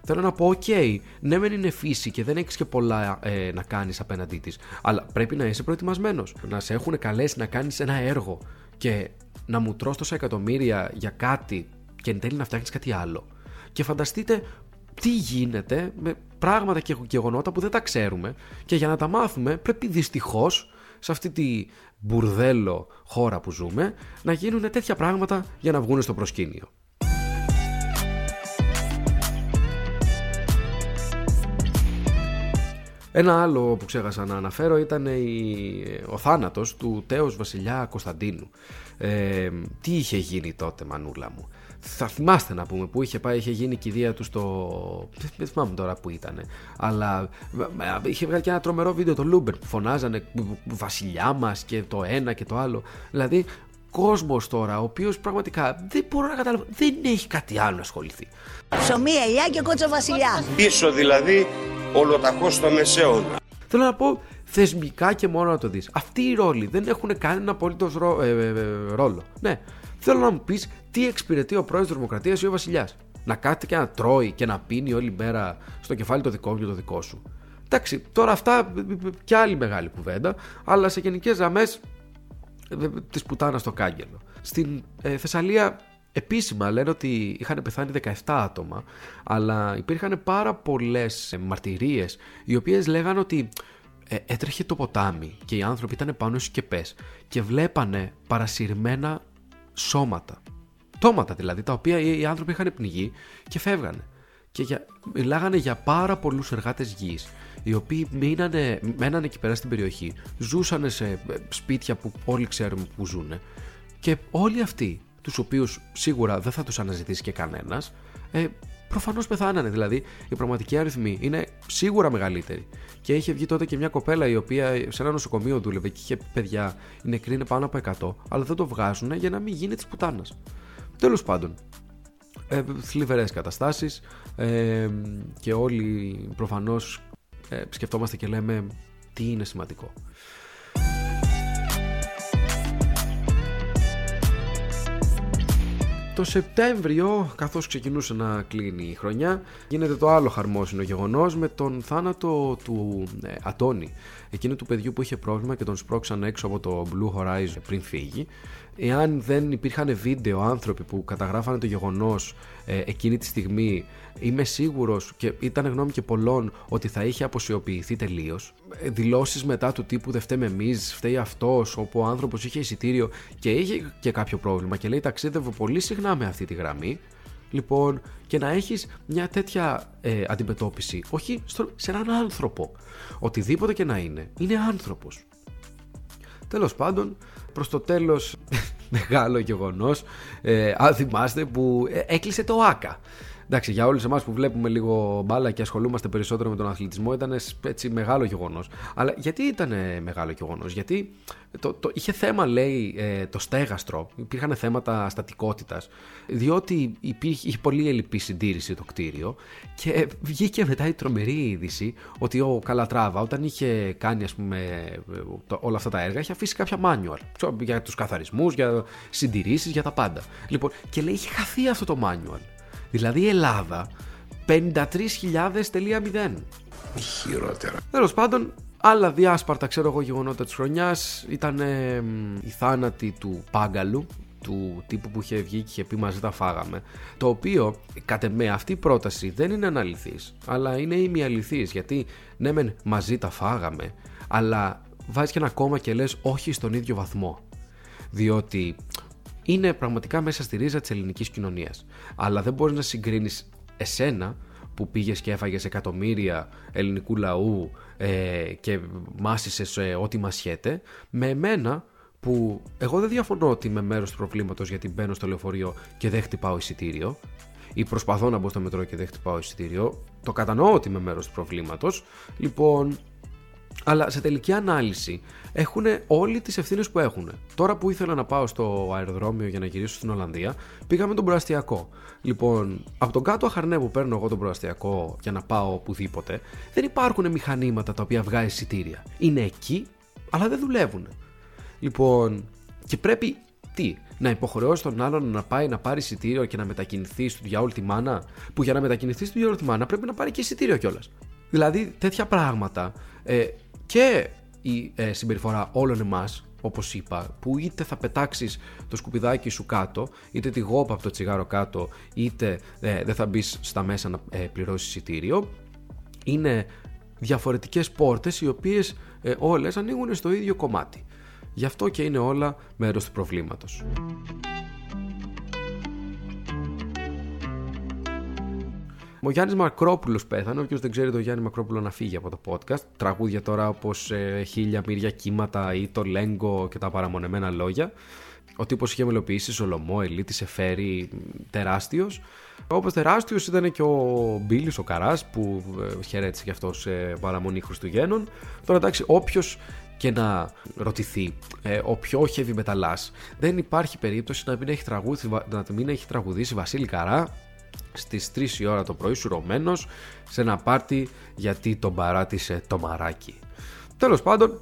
Θέλω να πω, OK, ναι, μεν είναι φύση και δεν έχεις και πολλά ε, να κάνεις απέναντί της, αλλά πρέπει να είσαι προετοιμασμένος. Να σε έχουν καλέσει να κάνεις ένα έργο και να μου τρως τόσα εκατομμύρια για κάτι και εν τέλει να φτιάχνεις κάτι άλλο. Και φανταστείτε τι γίνεται με πράγματα και γεγονότα που δεν τα ξέρουμε και για να τα μάθουμε πρέπει δυστυχώς σε αυτή τη μπουρδέλο χώρα που ζούμε να γίνουν τέτοια πράγματα για να βγουν στο προσκήνιο. Ένα άλλο που ξέχασα να αναφέρω ήταν ο θάνατος του τέος βασιλιά Κωνσταντίνου. Ε, τι είχε γίνει τότε μανούλα μου; Θα θυμάστε να πούμε που είχε πάει, είχε γίνει η κηδεία του στο. Δεν θυμάμαι τώρα που ήταν. Αλλά είχε βγάλει και ένα τρομερό βίντεο το Λούμπεν που φωνάζανε Βασιλιά μας και το ένα και το άλλο. Δηλαδή κόσμος τώρα, ο οποίος πραγματικά δεν μπορώ να καταλάβω, δεν έχει κάτι άλλο να ασχοληθεί. Ψωμί, ελιά και Κώτσο βασιλιά. Πίσω δηλαδή ολοταχώς στο μεσαίωνα. Θέλω να πω θεσμικά και μόνο να το δεις. Αυτοί οι ρόλοι δεν έχουν κανένα απολύτως ρό, ε, ε, ε, ρόλο. Ναι, θέλω να μου πεις τι εξυπηρετεί ο πρόεδρος Δημοκρατίας ή ο Βασιλιάς. Να κάθεται και να τρώει και να πίνει όλη μέρα στο κεφάλι το δικό μου και το δικό σου. Εντάξει, τώρα αυτά και άλλη μεγάλη κουβέντα, αλλά σε γενικές γραμμές της πουτάνας στο κάγκελο. Στην ε, Θεσσαλία Επίσημα λένε ότι είχαν πεθάνει 17 άτομα, αλλά υπήρχαν πάρα πολλές μαρτυρίες οι οποίες λέγανε ότι ε, έτρεχε το ποτάμι και οι άνθρωποι ήταν πάνω στις σκεπές και βλέπανε παρασυρμένα σώματα. Τόματα δηλαδή, τα οποία οι άνθρωποι είχαν πνιγεί και φεύγανε. Και για, μιλάγανε για πάρα πολλούς εργάτες γης, οι οποίοι μείνανε, μένανε εκεί πέρα στην περιοχή, ζούσαν σε ε, σπίτια που όλοι ξέρουμε που ζουν και όλοι αυτοί, τους οποίους σίγουρα δεν θα τους αναζητήσει και κανένας, ε, προφανώς πεθάνανε. Δηλαδή, οι πραγματικοί αριθμοί είναι σίγουρα μεγαλύτεροι. Και είχε βγει τότε και μια κοπέλα η οποία σε ένα νοσοκομείο δούλευε και είχε παιδιά. Οι νεκροί είναι πάνω από 100, αλλά δεν το βγάζουν για να μην γίνει της πουτάνας. Τέλος πάντων, ε, θλιβερές καταστάσεις ε, και όλοι προφανώς ε, σκεφτόμαστε και λέμε τι είναι σημαντικό. Το Σεπτέμβριο, καθώς ξεκινούσε να κλείνει η χρονιά, γίνεται το άλλο χαρμόσυνο γεγονός με τον θάνατο του ε, Αντώνη, εκείνου του παιδιού που είχε πρόβλημα και τον σπρώξαν έξω από το Blue Horizon πριν φύγει εάν δεν υπήρχαν βίντεο άνθρωποι που καταγράφανε το γεγονός ε, εκείνη τη στιγμή είμαι σίγουρος και ήταν γνώμη και πολλών ότι θα είχε αποσιοποιηθεί τελείως. Ε, δηλώσεις μετά του τύπου δεν φταίμε εμείς, φταίει αυτός όπου ο άνθρωπος είχε εισιτήριο και είχε και κάποιο πρόβλημα και λέει ταξίδευε πολύ συχνά με αυτή τη γραμμή Λοιπόν, και να έχεις μια τέτοια ε, αντιμετώπιση, όχι στο, σε έναν άνθρωπο. Οτιδήποτε και να είναι, είναι άνθρωπος. Τέλος πάντων, προς το τέλος μεγάλο γεγονός. Ε, αν θυμάστε που ε, έκλεισε το ΆΚΑ εντάξει, για όλους εμάς που βλέπουμε λίγο μπάλα και ασχολούμαστε περισσότερο με τον αθλητισμό, ήταν έτσι μεγάλο γεγονός. Αλλά γιατί ήταν μεγάλο γεγονός, Γιατί το, το, είχε θέμα, λέει, ε, το στέγαστρο, υπήρχαν θέματα στατικότητας, διότι υπήρχε, είχε πολύ ελλειπή συντήρηση το κτίριο και βγήκε μετά η τρομερή είδηση ότι ο Καλατράβα, όταν είχε κάνει ας πούμε, όλα αυτά τα έργα, είχε αφήσει κάποια manual για τους καθαρισμούς, για συντηρήσεις, για τα πάντα. Λοιπόν, και λέει, είχε χαθεί αυτό το manual. Δηλαδή η Ελλάδα 53.000.0. Χειρότερα. Τέλος πάντων, άλλα διάσπαρτα ξέρω εγώ γεγονότα της χρονιάς ήταν ε, η θάνατη του Πάγκαλου, του τύπου που είχε βγει και είχε πει μαζί τα φάγαμε. Το οποίο, κατ' εμέ, αυτή η πρόταση δεν είναι αναλυθής, αλλά είναι ημιαληθής, γιατί ναι μεν μαζί τα φάγαμε, αλλά βάζεις και ένα κόμμα και λες όχι στον ίδιο βαθμό. Διότι είναι πραγματικά μέσα στη ρίζα της ελληνικής κοινωνίας. Αλλά δεν μπορείς να συγκρίνεις εσένα που πήγες και έφαγες εκατομμύρια ελληνικού λαού ε, και μάσησες ε, ό,τι μασιέται, με εμένα που εγώ δεν διαφωνώ ότι είμαι μέρος του προβλήματος γιατί μπαίνω στο λεωφορείο και δεν χτυπάω εισιτήριο ή προσπαθώ να μπω στο μετρό και δεν χτυπάω εισιτήριο. Το κατανοώ ότι είμαι μέρος του προβλήματος. Λοιπόν, αλλά σε τελική ανάλυση έχουν όλοι τις ευθύνες που έχουν. Τώρα που ήθελα να πάω στο αεροδρόμιο για να γυρίσω στην Ολλανδία, πήγαμε τον προαστιακό. Λοιπόν, από τον κάτω αχαρνέ που παίρνω εγώ τον προαστιακό για να πάω οπουδήποτε, δεν υπάρχουν μηχανήματα τα οποία βγάζει εισιτήρια. Είναι εκεί, αλλά δεν δουλεύουν. Λοιπόν, και πρέπει τι, να υποχρεώσει τον άλλον να πάει να πάρει εισιτήριο και να μετακινηθεί στο διάολο τη μάνα, που για να μετακινηθεί στο διάολο τη μάνα πρέπει να πάρει και εισιτήριο κιόλας. Δηλαδή, τέτοια πράγματα ε, και η ε, συμπεριφορά όλων εμάς, όπως είπα, που είτε θα πετάξεις το σκουπιδάκι σου κάτω, είτε τη γόπα από το τσιγάρο κάτω, είτε ε, δεν θα μπεις στα μέσα να ε, πληρώσεις εισιτήριο, είναι διαφορετικές πόρτες οι οποίες ε, όλες ανοίγουν στο ίδιο κομμάτι. Γι' αυτό και είναι όλα μέρος του προβλήματος. Ο Γιάννης Μακρόπουλος πέθανε. Όποιο δεν ξέρει το Γιάννη Μακρόπουλο να φύγει από το podcast. Τραγούδια τώρα όπως ε, Χίλια μύρια κύματα ή το Λέγκο και τα παραμονεμένα λόγια. Ο τύπος είχε μελοποιήσει Σολομό, Ελίτη, Σεφέρι, τεράστιος. Όπω τεράστιος ήταν και ο Μπίλι, ο Καράς, που ε, χαιρέτησε κι αυτός σε παραμονή Χριστουγέννων. Τώρα εντάξει, όποιος και να ρωτηθεί, ε, ο πιο heavy μεταλλάς, δεν υπάρχει περίπτωση να μην έχει, να μην έχει τραγουδήσει Βασίλη Καρά στις 3 η ώρα το πρωί σουρωμένος σε ένα πάρτι γιατί τον παράτησε το μαράκι. Τέλος πάντων,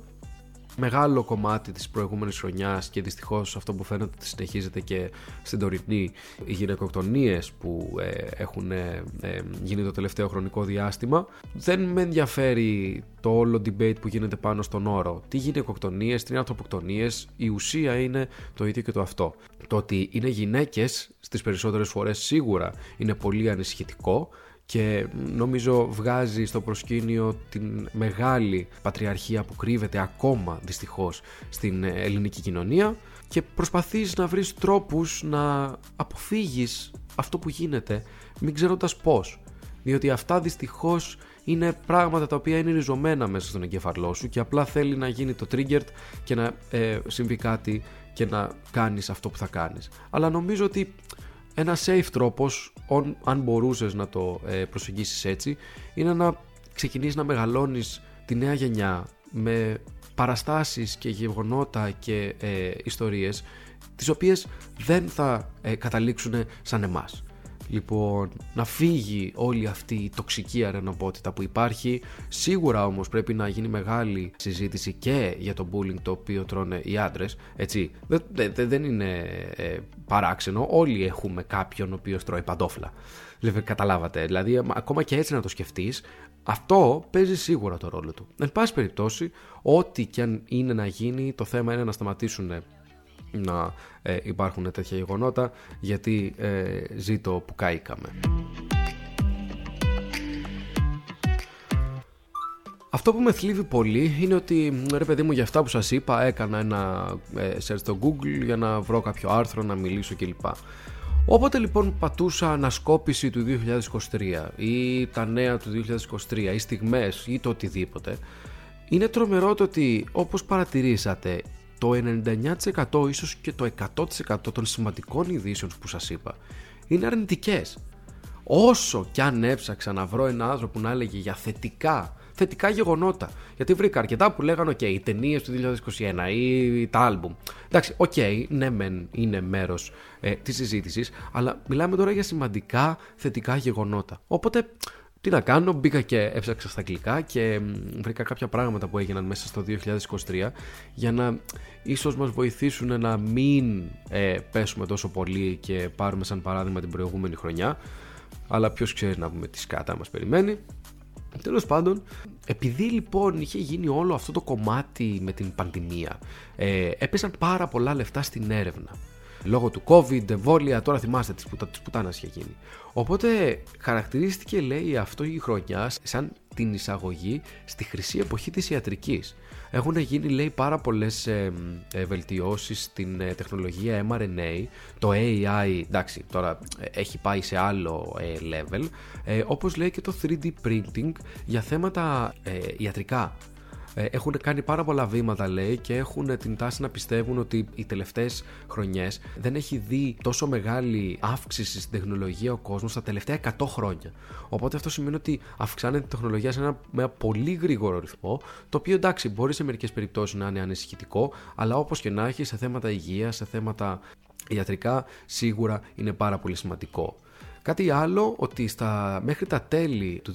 μεγάλο κομμάτι της προηγούμενης χρονιάς και δυστυχώς αυτό που φαίνεται ότι συνεχίζεται και στην τωρινή οι γυναικοκτονίες που ε, έχουν ε, ε, γίνει το τελευταίο χρονικό διάστημα δεν με ενδιαφέρει το όλο debate που γίνεται πάνω στον όρο. Τι γυναικοκτονίες, τι είναι ανθρωποκτονίες η ουσία είναι το ίδιο και το αυτό. Το ότι είναι γυναίκες στις περισσότερες φορές σίγουρα είναι πολύ ανησυχητικό και νομίζω βγάζει στο προσκήνιο την μεγάλη πατριαρχία που κρύβεται ακόμα δυστυχώς στην ελληνική κοινωνία και προσπαθείς να βρεις τρόπους να αποφύγεις αυτό που γίνεται μην ξέροντας πώς. Διότι αυτά δυστυχώς είναι πράγματα τα οποία είναι ριζωμένα μέσα στον εγκέφαλό σου και απλά θέλει να γίνει το triggered και να ε, συμβεί κάτι και να κάνεις αυτό που θα κάνεις. Αλλά νομίζω ότι ένα safe τρόπος, αν μπορούσες να το ε, προσεγγίσεις έτσι, είναι να ξεκινήσεις να μεγαλώνεις τη νέα γενιά με παραστάσεις και γεγονότα και ε, ιστορίες τις οποίες δεν θα ε, καταλήξουν σαν εμάς. Λοιπόν, να φύγει όλη αυτή η τοξική αρενοπότητα που υπάρχει. Σίγουρα όμως πρέπει να γίνει μεγάλη συζήτηση και για το bullying το οποίο τρώνε οι άντρες. Έτσι, δεν, δεν είναι ε, παράξενο. Όλοι έχουμε κάποιον ο οποίος τρώει παντόφλα. Δηλαδή, καταλάβατε. Δηλαδή, ακόμα και έτσι να το σκεφτείς, αυτό παίζει σίγουρα το ρόλο του. Εν πάση περιπτώσει, ό,τι και αν είναι να γίνει, το θέμα είναι να σταματήσουν να ε, υπάρχουν τέτοια γεγονότα γιατί ε, ζήτω που καήκαμε. Αυτό που με θλίβει πολύ είναι ότι ρε παιδί μου για αυτά που σας είπα έκανα ένα ε, search στο google για να βρω κάποιο άρθρο, να μιλήσω κλπ. Όποτε λοιπόν πατούσα ανασκόπηση του 2023 ή τα νέα του 2023 ή στιγμές ή το οτιδήποτε είναι τρομερό το ότι όπως παρατηρήσατε το 99% ίσως και το 100% των σημαντικών ειδήσεων που σας είπα είναι αρνητικές. Όσο κι αν έψαξα να βρω ένα άνθρωπο που να έλεγε για θετικά, θετικά γεγονότα. Γιατί βρήκα αρκετά που λέγανε, OK, οι ταινίες του 2021 ή τα άλμπουμ. Εντάξει, OK, ναι, μεν είναι μέρος ε, της συζήτησης, αλλά μιλάμε τώρα για σημαντικά θετικά γεγονότα. Οπότε τι να κάνω, μπήκα και έψαξα στα αγγλικά και βρήκα κάποια πράγματα που έγιναν μέσα στο 2023 για να ίσως μας βοηθήσουν να μην ε, πέσουμε τόσο πολύ και πάρουμε σαν παράδειγμα την προηγούμενη χρονιά. Αλλά ποιος ξέρει να πούμε τι σκάτα μας περιμένει. Τέλος πάντων, επειδή λοιπόν είχε γίνει όλο αυτό το κομμάτι με την πανδημία, ε, έπεσαν πάρα πολλά λεφτά στην έρευνα λόγω του COVID, εμβόλια, τώρα θυμάστε τις, πουτα, τις πουτάνας είχε γίνει. Οπότε χαρακτηρίστηκε λέει αυτό η χρονιά σαν την εισαγωγή στη χρυσή εποχή της ιατρικής. Έχουν γίνει λέει πάρα πολλές ε, ε, βελτιώσεις στην ε, τεχνολογία mRNA, το AI εντάξει τώρα ε, έχει πάει σε άλλο ε, level, όπως λέει και το 3D printing για θέματα ιατρικά ε, έχουν κάνει πάρα πολλά βήματα λέει και έχουν την τάση να πιστεύουν ότι οι τελευταίες χρονιές δεν έχει δει τόσο μεγάλη αύξηση στην τεχνολογία ο κόσμος τα τελευταία 100 χρόνια. Οπότε αυτό σημαίνει ότι αυξάνεται η τεχνολογία σε ένα, με ένα πολύ γρήγορο ρυθμό, το οποίο εντάξει μπορεί σε μερικές περιπτώσεις να είναι ανησυχητικό, αλλά όπως και να έχει σε θέματα υγείας, σε θέματα ιατρικά σίγουρα είναι πάρα πολύ σημαντικό. Κάτι άλλο ότι στα, μέχρι τα τέλη του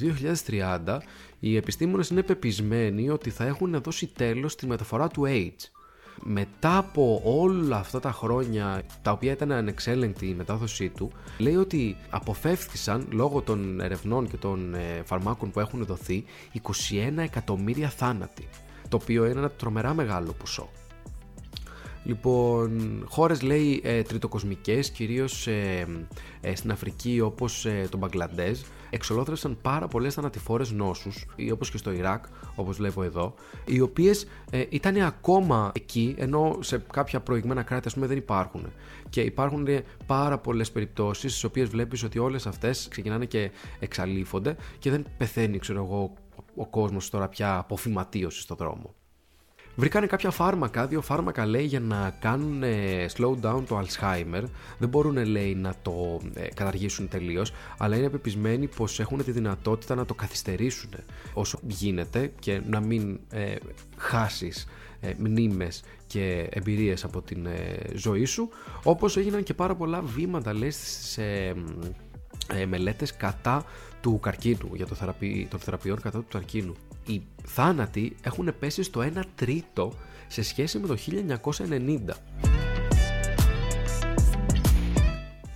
2030 οι επιστήμονες είναι πεπισμένοι ότι θα έχουν δώσει τέλος στη μεταφορά του AIDS. Μετά από όλα αυτά τα χρόνια τα οποία ήταν ανεξέλεγκτη η μετάδοσή του, λέει ότι αποφεύθησαν λόγω των ερευνών και των ε, φαρμάκων που έχουν δοθεί 21 εκατομμύρια θάνατοι, το οποίο είναι ένα τρομερά μεγάλο ποσό. Λοιπόν, χώρες λέει ε, τριτοκοσμικές, κυρίως ε, ε, στην Αφρική όπως ε, το Μπαγκλαντέζ, εξολόθρευσαν πάρα πολλές θανατηφόρες νόσους, ή όπως και στο Ιράκ, όπως βλέπω εδώ, οι οποίες ε, ήταν ακόμα εκεί, ενώ σε κάποια προηγμένα κράτη ας πούμε δεν υπάρχουν. Και υπάρχουν πάρα πολλές περιπτώσεις, στις οποίες βλέπεις ότι όλες αυτές ξεκινάνε και εξαλείφονται και δεν πεθαίνει, ξέρω εγώ, ο κόσμος τώρα πια από φυματίωση στο δρόμο. Βρήκανε κάποια φάρμακα, δύο φάρμακα λέει για να κάνουν slow down το Alzheimer. Δεν μπορούν λέει να το ε, καταργήσουν τελείως, αλλά είναι πεπισμένοι πως έχουν τη δυνατότητα να το καθυστερήσουν όσο γίνεται και να μην ε, χάσεις ε, μνήμες και εμπειρίες από την ε, ζωή σου όπως έγιναν και πάρα πολλά βήματα λέει σε ε, μελέτες κατά του καρκίνου για το θεραπει, των θεραπείων κατά του καρκίνου οι θάνατοι έχουν πέσει στο 1 τρίτο σε σχέση με το 1990.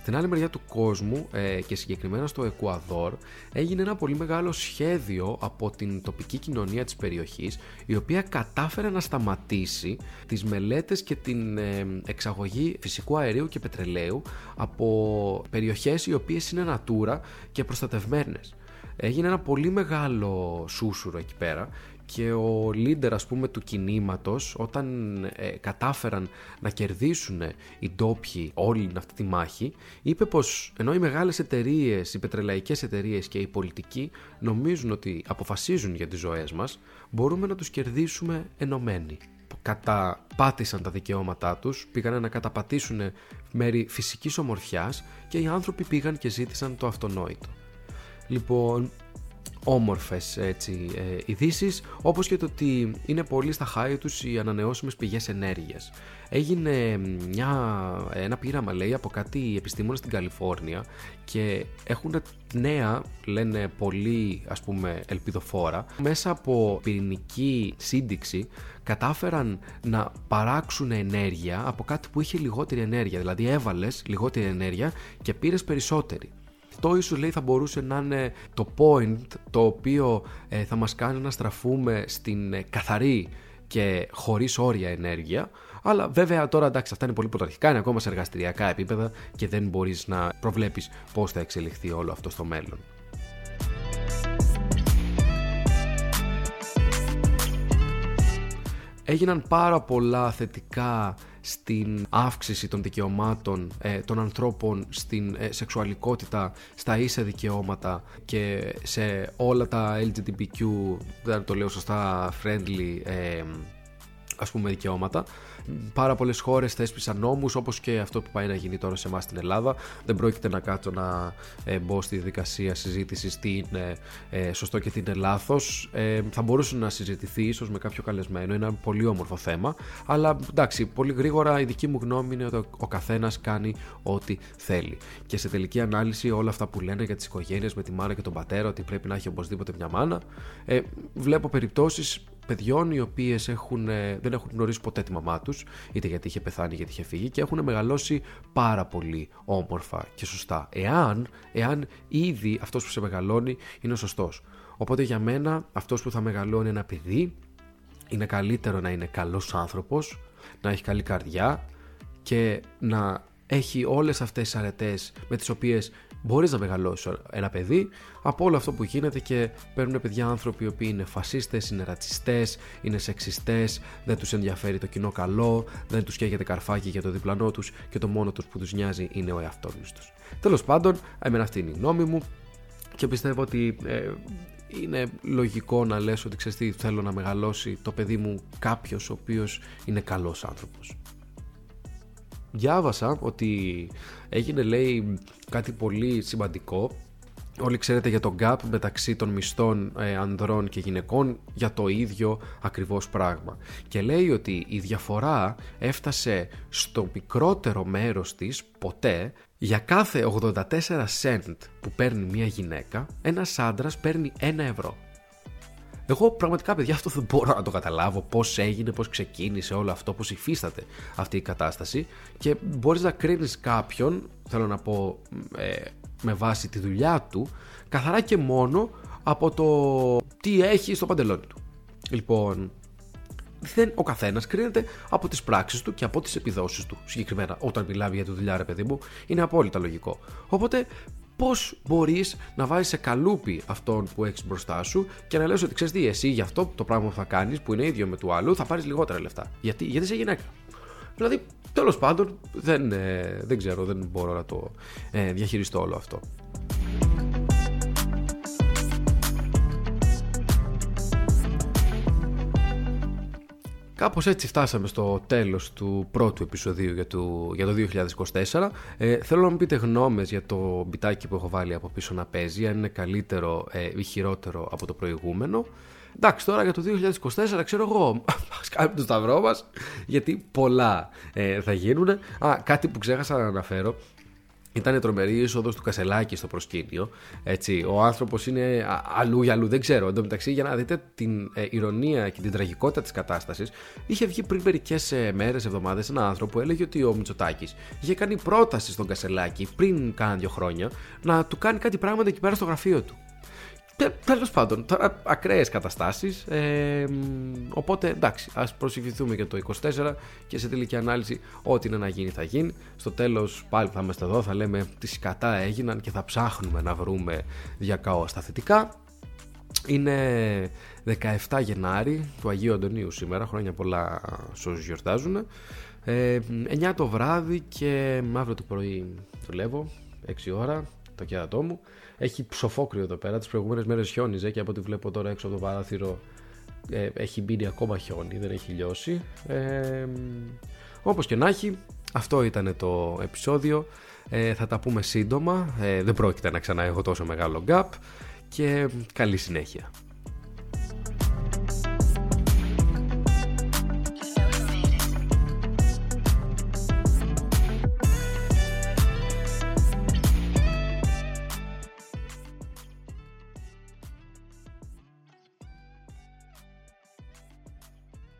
Στην άλλη μεριά του κόσμου ε, και συγκεκριμένα στο Εκουαδόρ έγινε ένα πολύ μεγάλο σχέδιο από την τοπική κοινωνία της περιοχής η οποία κατάφερε να σταματήσει τις μελέτες και την ε, εξαγωγή φυσικού αερίου και πετρελαίου από περιοχές οι οποίες είναι natura και προστατευμένες. Έγινε ένα πολύ μεγάλο σούσουρο εκεί πέρα και ο leader ας πούμε του κινήματος όταν ε, κατάφεραν να κερδίσουν οι ντόπιοι όλη αυτή τη μάχη είπε πως ενώ οι μεγάλες εταιρείες, οι πετρελαϊκές εταιρείες και οι πολιτικοί νομίζουν ότι αποφασίζουν για τις ζωές μας μπορούμε να τους κερδίσουμε ενωμένοι καταπάτησαν τα δικαιώματά τους, πήγαν να καταπατήσουν μέρη φυσικής ομορφιάς και οι άνθρωποι πήγαν και ζήτησαν το αυτονόητο. Λοιπόν, όμορφες έτσι, ε, ειδήσεις, όπως και το ότι είναι πολύ στα χάρη τους οι ανανεώσιμες πηγές ενέργειας. Έγινε μια, ένα πείραμα λέει από κάτι επιστήμονες στην Καλιφόρνια και έχουν νέα, λένε πολύ ας πούμε ελπιδοφόρα, μέσα από πυρηνική σύνδεξη κατάφεραν να παράξουν ενέργεια από κάτι που είχε λιγότερη ενέργεια, δηλαδή έβαλες λιγότερη ενέργεια και πήρες περισσότερη. Αυτό ίσως λέει θα μπορούσε να είναι το point το οποίο ε, θα μας κάνει να στραφούμε στην ε, καθαρή και χωρίς όρια ενέργεια αλλά βέβαια τώρα εντάξει αυτά είναι πολύ πρωταρχικά, είναι ακόμα σε εργαστηριακά επίπεδα και δεν μπορείς να προβλέπεις πώς θα εξελιχθεί όλο αυτό στο μέλλον. έγιναν πάρα πολλά θετικά στην αύξηση των δικαιωμάτων ε, των ανθρώπων στην ε, σεξουαλικότητα, στα ίσα δικαιώματα και σε όλα τα LGBTQ, δεν το λέω σωστά, friendly ε, ας πούμε δικαιώματα Πάρα πολλές χώρες θέσπισαν νόμους, όπως και αυτό που πάει να γίνει τώρα σε εμάς στην Ελλάδα. Δεν πρόκειται να κάτσω να ε, μπω στη δικασία συζήτησης τι είναι ε, σωστό και τι είναι λάθος. Ε, θα μπορούσε να συζητηθεί ίσως με κάποιο καλεσμένο. Είναι ένα πολύ όμορφο θέμα. Αλλά εντάξει, πολύ γρήγορα η δική μου γνώμη είναι ότι ο καθένας κάνει ό,τι θέλει. Και σε τελική ανάλυση, όλα αυτά που λένε για τις οικογένειες με τη μάνα και τον πατέρα, ότι πρέπει να έχει οπωσδήποτε μια μάνα, ε, βλέπω περιπτώσεις παιδιών οι οποίες δεν έχουν γνωρίσει ποτέ τη μαμά τους είτε γιατί είχε πεθάνει, γιατί είχε φύγει και έχουν μεγαλώσει πάρα πολύ όμορφα και σωστά. Εάν, εάν ήδη αυτός που σε μεγαλώνει είναι ο σωστός. Οπότε για μένα αυτός που θα μεγαλώνει ένα παιδί είναι καλύτερο να είναι καλός άνθρωπος, να έχει καλή καρδιά και να έχει όλες αυτές τις αρετές με τις οποίες μπορείς να μεγαλώσεις ένα παιδί από όλο αυτό που γίνεται και παίρνουν παιδιά άνθρωποι οι οποίοι είναι φασίστες, είναι ρατσιστές, είναι σεξιστές, δεν τους ενδιαφέρει το κοινό καλό, δεν τους καίγεται καρφάκι για το διπλανό τους και το μόνο τους που τους νοιάζει είναι ο εαυτός τους. Τέλος πάντων, εμένα αυτή είναι η γνώμη μου και πιστεύω ότι ε, είναι λογικό να λες ότι ξέρεις τι θέλω να μεγαλώσει το παιδί μου κάποιος ο οποίος είναι καλός άνθρωπος διάβασα ότι έγινε λέει κάτι πολύ σημαντικό Όλοι ξέρετε για το gap μεταξύ των μισθών ε, ανδρών και γυναικών για το ίδιο ακριβώς πράγμα. Και λέει ότι η διαφορά έφτασε στο μικρότερο μέρος της ποτέ για κάθε 84 cent που παίρνει μια γυναίκα, ένας άντρας παίρνει 1 ευρώ. Εγώ πραγματικά, παιδιά, αυτό δεν μπορώ να το καταλάβω. Πώς έγινε, πώς ξεκίνησε όλο αυτό, πώς υφίσταται αυτή η κατάσταση. Και μπορείς να κρίνεις κάποιον, θέλω να πω, ε, με βάση τη δουλειά του, καθαρά και μόνο από το τι έχει στο παντελόνι του. Λοιπόν, δεν, ο καθένας κρίνεται από τις πράξεις του και από τις επιδόσεις του. Συγκεκριμένα, όταν μιλάμε για τη δουλειά, ρε παιδί μου, είναι απόλυτα λογικό. Οπότε, πώς μπορείς να βάζεις σε καλούπι αυτόν που έχεις μπροστά σου και να λες ότι ξέρεις τι, εσύ για αυτό το πράγμα που θα κάνεις, που είναι ίδιο με του άλλου, θα πάρεις λιγότερα λεφτά. Γιατί, γιατί είσαι γυναίκα. Δηλαδή, τέλος πάντων, δεν, ε, δεν ξέρω, δεν μπορώ να το ε, διαχειριστώ όλο αυτό. Κάπως έτσι φτάσαμε στο τέλος του πρώτου επεισοδίου για το, για το 2024. Ε, θέλω να μου πείτε γνώμες για το μπιτάκι που έχω βάλει από πίσω να παίζει, αν είναι καλύτερο ε, ή χειρότερο από το προηγούμενο. Εντάξει, τώρα για το 2024 ξέρω εγώ, ας κάνουμε το σταυρό μας, γιατί πολλά ε, θα γίνουν. Α, κάτι που ξέχασα να αναφέρω Ήταν τρομερή η είσοδος του Κασελάκη στο προσκήνιο. Έτσι. Ο άνθρωπος είναι αλλού για αλλού, δεν ξέρω. Εν τω μεταξύ, για να δείτε την ε, ηρωνία και την τραγικότητα της κατάστασης, είχε βγει πριν μερικές ε, μέρες, εβδομάδες, ένα άνθρωπο που έλεγε ότι ο Μητσοτάκης είχε κάνει πρόταση στον Κασελάκη πριν κάνα δύο χρόνια να του κάνει κάτι πράγματα εκεί πέρα στο γραφείο του. Τέλος πάντων, τώρα ακραίες καταστάσεις. Ε, οπότε εντάξει, ας προσευχηθούμε για το 24 και σε τελική ανάλυση, ό,τι είναι να γίνει θα γίνει. Στο τέλος, πάλι θα είμαστε εδώ, θα λέμε τι σκατά έγιναν και θα ψάχνουμε να βρούμε διακαώ στα θετικά. Είναι 17 Γενάρη του Αγίου Αντωνίου σήμερα, χρόνια πολλά σε όσους γιορτάζουν. Ε, 9 το βράδυ και αύριο το πρωί δουλεύω, 6 ώρα, το κέρατό μου. Έχει ψοφόκριο εδώ πέρα. Τις προηγούμενες μέρες χιόνιζε και από ό,τι βλέπω τώρα έξω από το παράθυρο ε, έχει μπει ακόμα χιόνι, δεν έχει λιώσει. Ε, Όπως και να έχει, αυτό ήταν το επεισόδιο. Ε, θα τα πούμε σύντομα. Ε, δεν πρόκειται να ξανά έχω τόσο μεγάλο gap και καλή συνέχεια.